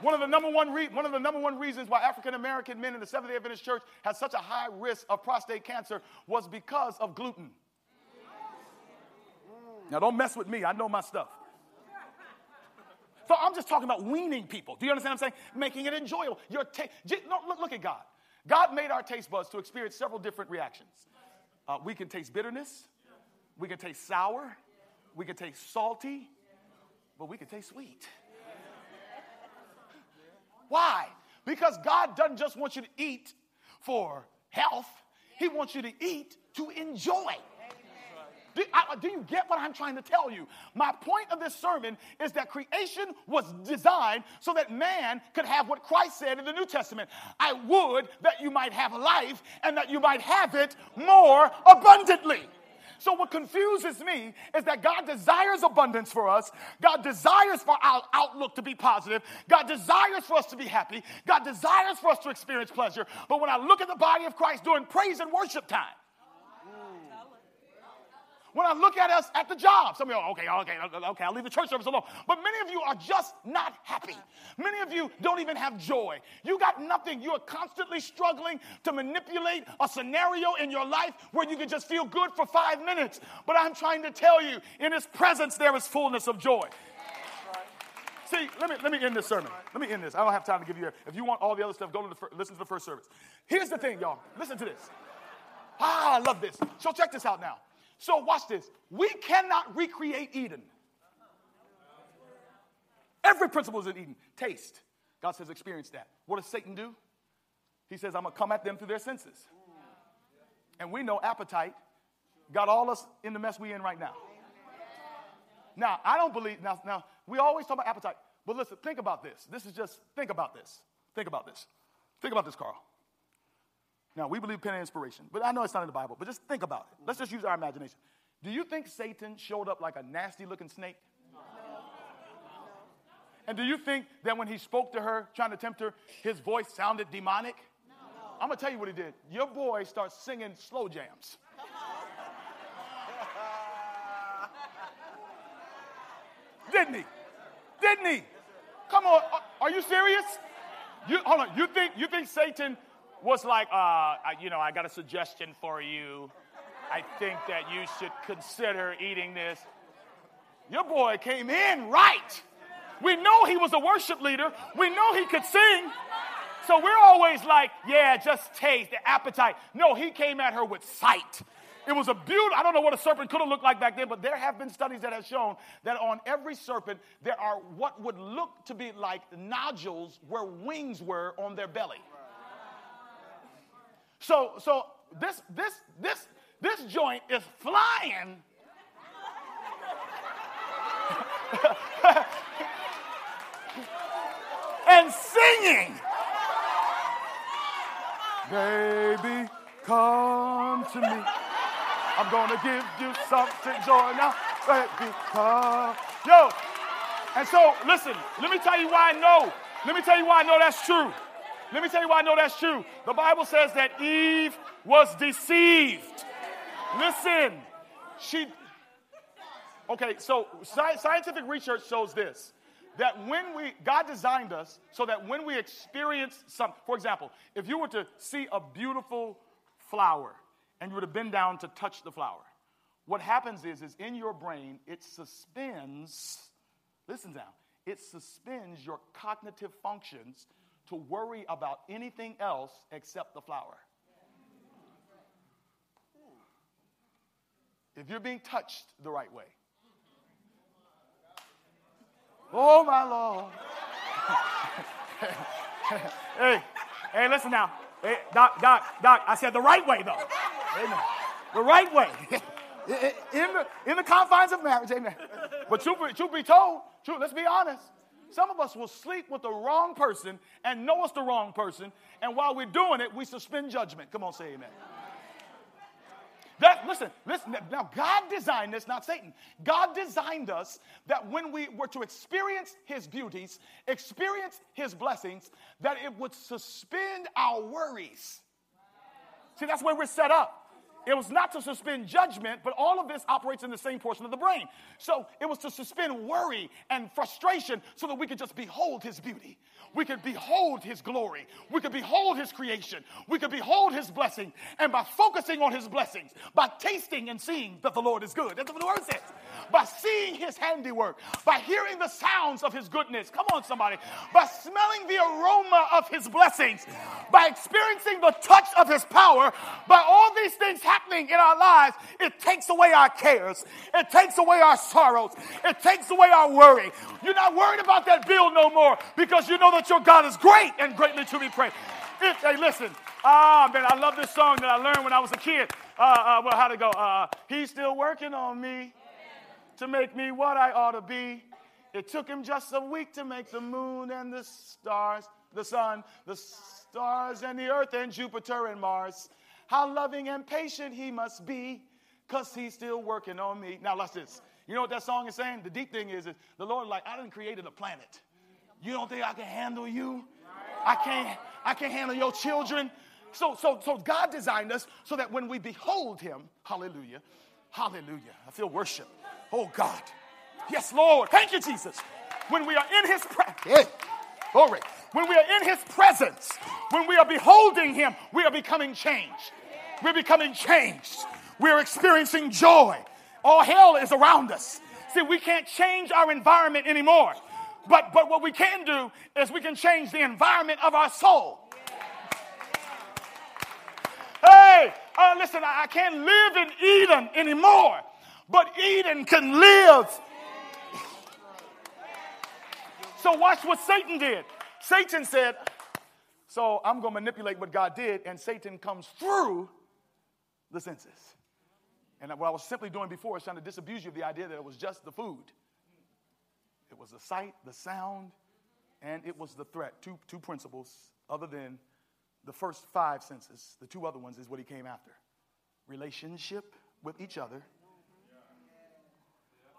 One of the number one, re- one of the number one reasons why African American men in the Seventh Day Adventist Church had such a high risk of prostate cancer was because of gluten. Now, don't mess with me. I know my stuff. So I'm just talking about weaning people. Do you understand what I'm saying? Making it enjoyable. Your ta- look, look at God. God made our taste buds to experience several different reactions. Uh, we can taste bitterness, we can taste sour, we can taste salty, but we can taste sweet. Why? Because God doesn't just want you to eat for health, He wants you to eat to enjoy. Do, I, do, you get what I'm trying to tell you? My point of this sermon is that creation was designed so that man could have what Christ said in the New Testament I would that you might have life and that you might have it more abundantly. So, what confuses me is that God desires abundance for us. God desires for our outlook to be positive. God desires for us to be happy. God desires for us to experience pleasure. But when I look at the body of Christ during praise and worship time, when I look at us at the job, some of you are, okay, okay, okay, I'll leave the church service alone. But many of you are just not happy. Many of you don't even have joy. You got nothing. You are constantly struggling to manipulate a scenario in your life where you can just feel good for five minutes. But I'm trying to tell you, in His presence, there is fullness of joy. See, let me, let me end this sermon. Let me end this. I don't have time to give you, if you want all the other stuff, go to the, listen to the first service. Here's the thing, y'all. Listen to this. Ah, I love this. So check this out now. So, watch this. We cannot recreate Eden. Every principle is in Eden. Taste. God says, experience that. What does Satan do? He says, I'm going to come at them through their senses. And we know appetite got all us in the mess we in right now. Now, I don't believe, now, now, we always talk about appetite, but listen, think about this. This is just, think about this. Think about this. Think about this, Carl. Now, we believe pen and inspiration, but I know it's not in the Bible, but just think about it. Let's just use our imagination. Do you think Satan showed up like a nasty looking snake? And do you think that when he spoke to her, trying to tempt her, his voice sounded demonic? No. I'm gonna tell you what he did. Your boy starts singing slow jams. Didn't he? Didn't he? Come on, are you serious? You hold on. You think you think Satan was like, uh, I, you know, I got a suggestion for you. I think that you should consider eating this. Your boy came in right. We know he was a worship leader. We know he could sing. So we're always like, yeah, just taste the appetite. No, he came at her with sight. It was a beautiful, I don't know what a serpent could have looked like back then, but there have been studies that have shown that on every serpent, there are what would look to be like nodules where wings were on their belly. So, so this, this, this, this joint is flying. and singing. Baby, come to me. I'm gonna give you something joy now. Baby, come. Yo, and so listen, let me tell you why I know. Let me tell you why I know that's true. Let me tell you why I know that's true. The Bible says that Eve was deceived. Listen, she. Okay, so sci- scientific research shows this that when we, God designed us so that when we experience something, for example, if you were to see a beautiful flower and you were to bend down to touch the flower, what happens is, is in your brain, it suspends, listen now, it suspends your cognitive functions to worry about anything else except the flower. If you're being touched the right way. Oh, my Lord. hey, hey, listen now. Hey, Doc, Doc, Doc, I said the right way, though. Amen. The right way. in, the, in the confines of marriage, amen. But truth, truth be told, truth, let's be honest. Some of us will sleep with the wrong person and know it's the wrong person, and while we're doing it, we suspend judgment. Come on, say amen. That, listen, listen. Now, God designed this, not Satan. God designed us that when we were to experience His beauties, experience His blessings, that it would suspend our worries. See, that's where we're set up. It was not to suspend judgment, but all of this operates in the same portion of the brain. So it was to suspend worry and frustration so that we could just behold his beauty. We could behold his glory. We could behold his creation. We could behold his blessing. And by focusing on his blessings, by tasting and seeing that the Lord is good, that's what the word says by seeing his handiwork, by hearing the sounds of his goodness. Come on, somebody. By smelling the aroma of his blessings, by experiencing the touch of his power, by all these things happening in our lives, it takes away our cares. It takes away our sorrows. It takes away our worry. You're not worried about that bill no more because you know that your God is great and greatly to be praised. It, hey, listen. Ah, man, I love this song that I learned when I was a kid. Uh, uh, well, how to go? Uh, he's still working on me to make me what I ought to be. It took him just a week to make the moon and the stars, the sun, the stars and the earth and Jupiter and Mars. How loving and patient he must be, because he's still working on me. Now, let's this. You know what that song is saying? The deep thing is, is the Lord, like, I didn't created a planet. You don't think I can handle you? I can't, I can't handle your children. So, so, so God designed us so that when we behold him, hallelujah, hallelujah, I feel worship. Oh God. Yes, Lord. Thank you, Jesus. When we are in his presence, glory. When we are in his presence, when we are beholding him, we are becoming changed. We're becoming changed. We're experiencing joy. All hell is around us. See, we can't change our environment anymore. But, but what we can do is we can change the environment of our soul. Hey, uh, listen, I, I can't live in Eden anymore but Eden can live. So, watch what Satan did. Satan said, So I'm going to manipulate what God did, and Satan comes through the senses. And what I was simply doing before is trying to disabuse you of the idea that it was just the food. It was the sight, the sound, and it was the threat. Two, two principles, other than the first five senses. The two other ones is what he came after relationship with each other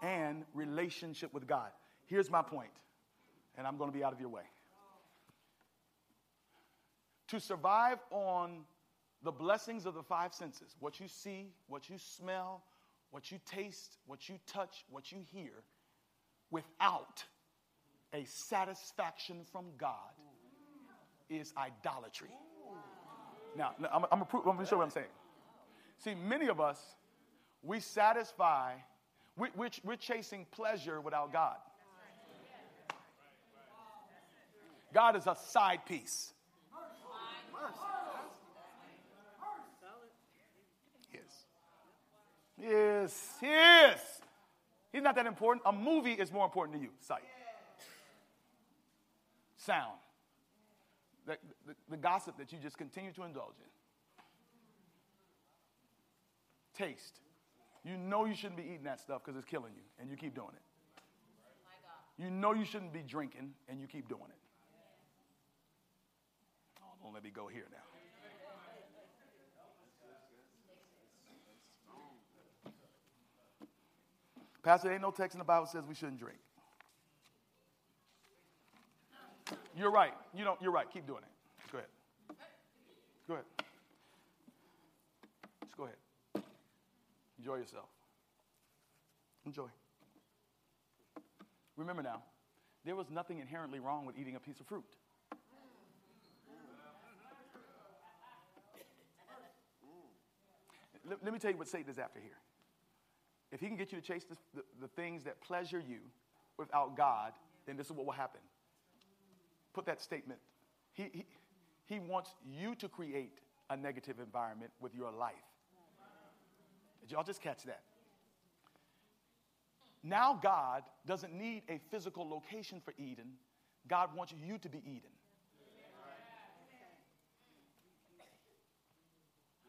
and relationship with God. Here's my point, and I'm going to be out of your way. To survive on the blessings of the five senses what you see, what you smell, what you taste, what you touch, what you hear without a satisfaction from God is idolatry. Now, I'm, I'm going to show what I'm saying. See, many of us, we satisfy we, we're, we're chasing pleasure without God. God is a side piece. Yes. Yes, yes. He's not that important. A movie is more important to you. Sight. Sound. The, the, the gossip that you just continue to indulge in. Taste. You know you shouldn't be eating that stuff because it's killing you, and you keep doing it. Oh you know you shouldn't be drinking, and you keep doing it. Don't let me go here now. Pastor, ain't no text in the Bible says we shouldn't drink. You're right. You don't, you're right. Keep doing it. Go ahead. Go ahead. Just go ahead. Enjoy yourself. Enjoy. Remember now, there was nothing inherently wrong with eating a piece of fruit. Let, let me tell you what Satan is after here. If he can get you to chase the, the, the things that pleasure you without God, then this is what will happen. Put that statement. He, he, he wants you to create a negative environment with your life. Did y'all just catch that? Now, God doesn't need a physical location for Eden. God wants you to be Eden.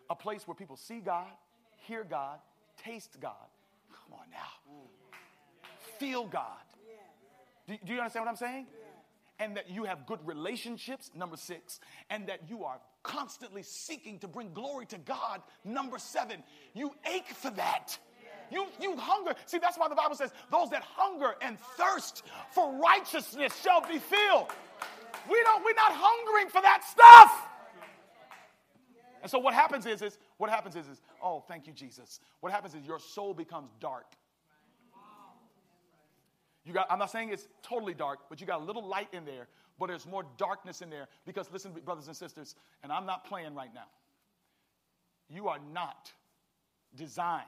A place where people see God, hear God, taste God. Come on now. Feel God. Do, do you understand what I'm saying? and that you have good relationships, number six, and that you are constantly seeking to bring glory to God, number seven. You ache for that. You, you hunger. See, that's why the Bible says, those that hunger and thirst for righteousness shall be filled. We don't, we're not hungering for that stuff. And so what happens is, is what happens is, is, oh, thank you, Jesus. What happens is your soul becomes dark. You got, I'm not saying it's totally dark, but you got a little light in there, but there's more darkness in there. Because listen, brothers and sisters, and I'm not playing right now. You are not designed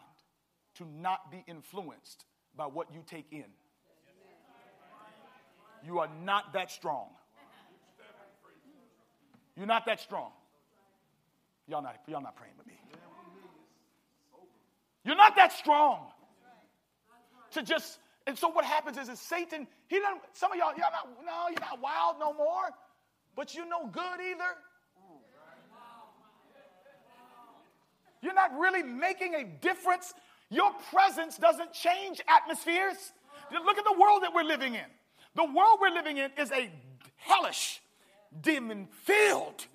to not be influenced by what you take in. You are not that strong. You're not that strong. Y'all not, y'all not praying with me. You're not that strong to just. And so what happens is, is Satan. He doesn't. Some of y'all, y'all not. No, you're not wild no more. But you're no good either. You're not really making a difference. Your presence doesn't change atmospheres. Look at the world that we're living in. The world we're living in is a hellish, demon filled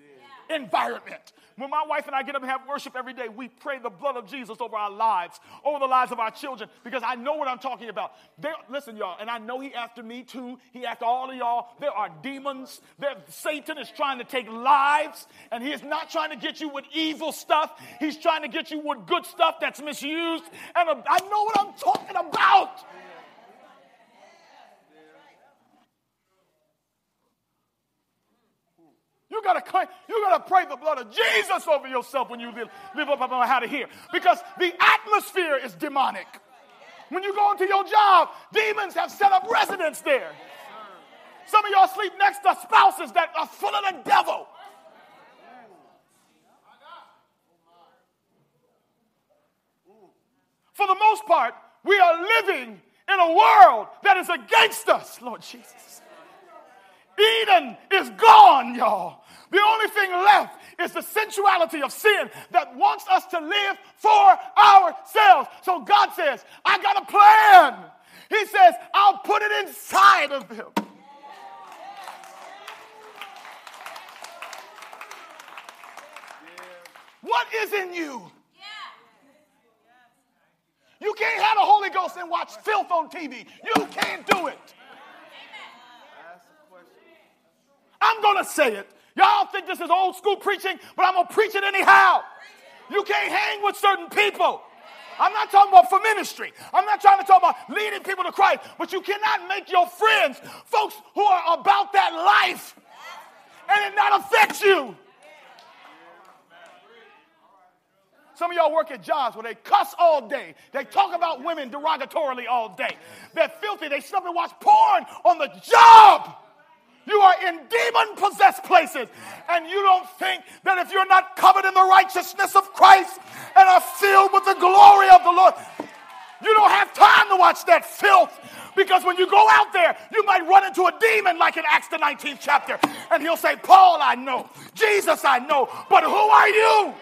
environment. When my wife and I get up and have worship every day, we pray the blood of Jesus over our lives, over the lives of our children, because I know what I'm talking about. There, listen, y'all, and I know he after me too. He after all of y'all. There are demons. There, Satan is trying to take lives, and he is not trying to get you with evil stuff. He's trying to get you with good stuff that's misused. And I know what I'm talking about. You gotta you gotta pray the blood of Jesus over yourself when you live, live up on how to hear. Because the atmosphere is demonic. When you go into your job, demons have set up residence there. Some of y'all sleep next to spouses that are full of the devil. For the most part, we are living in a world that is against us, Lord Jesus. Eden is gone, y'all. The only thing left is the sensuality of sin that wants us to live for ourselves. So God says, I got a plan. He says, I'll put it inside of them. What is in you? You can't have the Holy Ghost and watch filth on TV. You can't do it. I'm going to say it. Y'all think this is old school preaching, but I'm going to preach it anyhow. You can't hang with certain people. I'm not talking about for ministry. I'm not trying to talk about leading people to Christ, but you cannot make your friends folks who are about that life and it not affect you. Some of y'all work at jobs where they cuss all day. They talk about women derogatorily all day. They're filthy. They stop and watch porn on the job. You are in demon possessed places. And you don't think that if you're not covered in the righteousness of Christ and are filled with the glory of the Lord, you don't have time to watch that filth. Because when you go out there, you might run into a demon like in Acts the 19th chapter. And he'll say, Paul, I know. Jesus, I know. But who are you?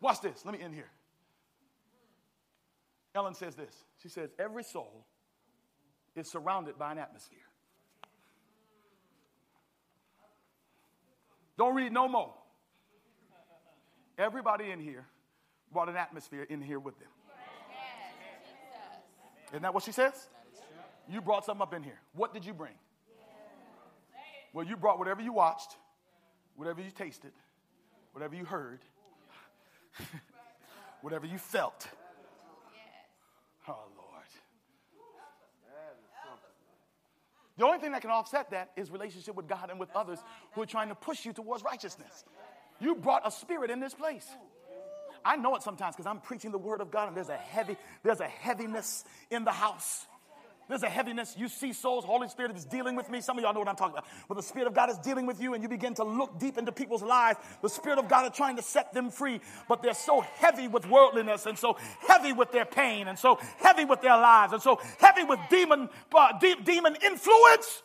Watch this. Let me end here. Ellen says this. She says, Every soul is surrounded by an atmosphere. Don't read no more. Everybody in here brought an atmosphere in here with them. Isn't that what she says? You brought something up in here. What did you bring? Well, you brought whatever you watched, whatever you tasted, whatever you heard, whatever you felt. Oh, Lord. The only thing that can offset that is relationship with God and with others who are trying to push you towards righteousness. You brought a spirit in this place. I know it sometimes because I'm preaching the word of God and there's a heavy, there's a heaviness in the house. There's a heaviness. You see souls, Holy Spirit is dealing with me. Some of y'all know what I'm talking about. When the Spirit of God is dealing with you and you begin to look deep into people's lives, the Spirit of God is trying to set them free, but they're so heavy with worldliness and so heavy with their pain and so heavy with their lives and so heavy with demon, uh, de- demon influence.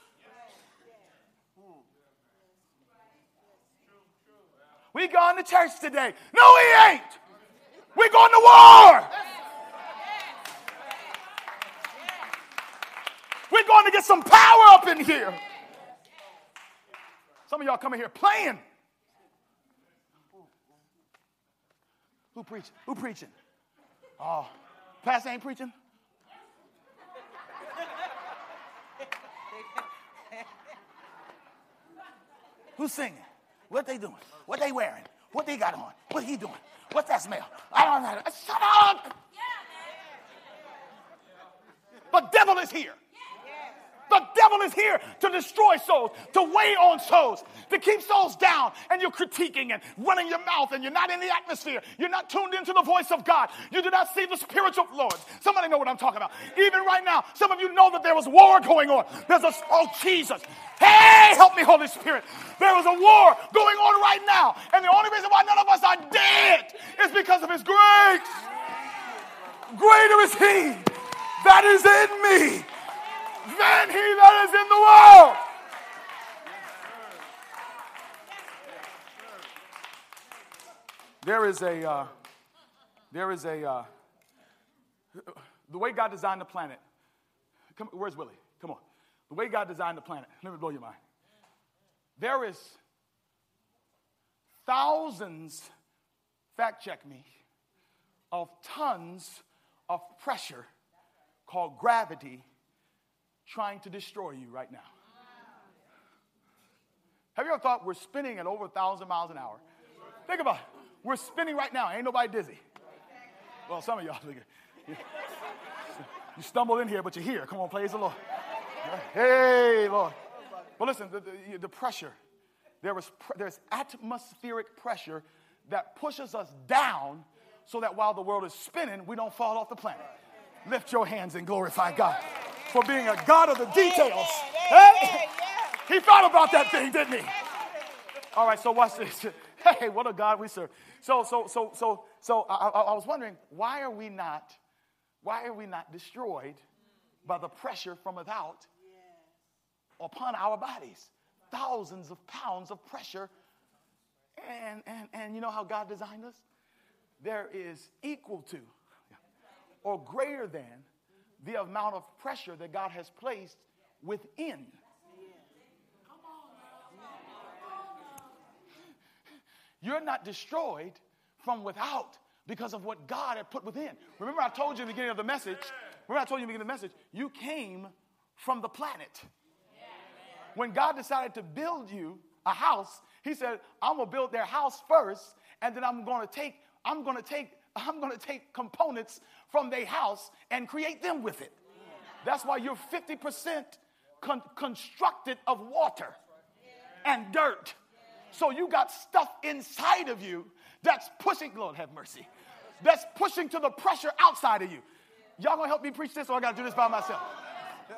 We going to church today. No, we ain't. We're going to war. We're going to get some power up in here. Some of y'all coming here playing. Who preaching? Who preaching? Oh, Pastor ain't preaching? Who's singing? What they doing? What they wearing? What they got on? What he doing? What's that smell? I don't know. Shut up! But the devil is here. The devil is here to destroy souls, to weigh on souls, to keep souls down. And you're critiquing and running your mouth, and you're not in the atmosphere. You're not tuned into the voice of God. You do not see the spiritual Lord. Somebody know what I'm talking about. Even right now, some of you know that there was war going on. There's a, oh, Jesus. Hey, help me, Holy Spirit. There is a war going on right now. And the only reason why none of us are dead is because of His grace. Greater is He that is in me than he that is in the world. There is a, uh, there is a, uh, the way God designed the planet. Come, where's Willie? Come on. The way God designed the planet. Let me blow your mind. There is thousands, fact check me, of tons of pressure called gravity trying to destroy you right now. Have you ever thought we're spinning at over a thousand miles an hour? Think about it. We're spinning right now. Ain't nobody dizzy. Well, some of y'all you stumbled in here, but you're here. Come on, praise the Lord. Hey, Lord. But listen, the, the, the pressure. There's atmospheric pressure that pushes us down so that while the world is spinning, we don't fall off the planet. Lift your hands and glorify God for being a God of the details. Hey? He thought about that thing, didn't he? All right, so watch this. Hey, what a God we serve. So, so, so, so, so I, I was wondering, why are we not, why are we not destroyed by the pressure from without upon our bodies? Thousands of pounds of pressure. And, and, and you know how God designed us? There is equal to or greater than the amount of pressure that God has placed within. You're not destroyed from without because of what God had put within. Remember, I told you in the beginning of the message, remember, I told you in the beginning of the message, you came from the planet. When God decided to build you a house, He said, I'm gonna build their house first, and then I'm gonna take, I'm gonna take I'm going to take components from their house and create them with it. That's why you're 50% con- constructed of water and dirt. So you got stuff inside of you that's pushing, Lord have mercy, that's pushing to the pressure outside of you. Y'all gonna help me preach this or I gotta do this by myself?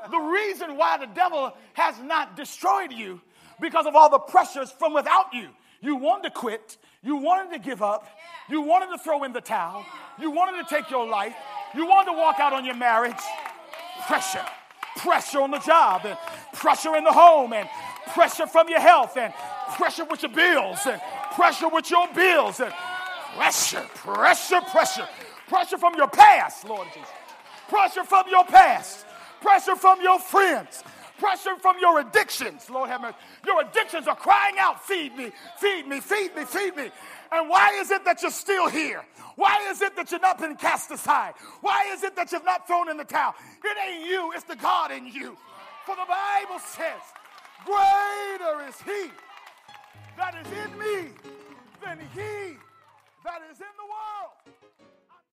The reason why the devil has not destroyed you because of all the pressures from without you. You wanted to quit, you wanted to give up, you wanted to throw in the towel. You wanted to take your life. You wanted to walk out on your marriage. Pressure. Pressure on the job and pressure in the home and pressure from your health and pressure with your bills and pressure with your bills and pressure, pressure, pressure. Pressure from your past, Lord Jesus. Pressure from your past. Pressure from your friends pressure from your addictions. Lord have mercy. Your addictions are crying out, feed me, feed me, feed me, feed me. And why is it that you're still here? Why is it that you've not been cast aside? Why is it that you've not thrown in the towel? It ain't you, it's the God in you. For the Bible says, Greater is He that is in me than He that is in the world.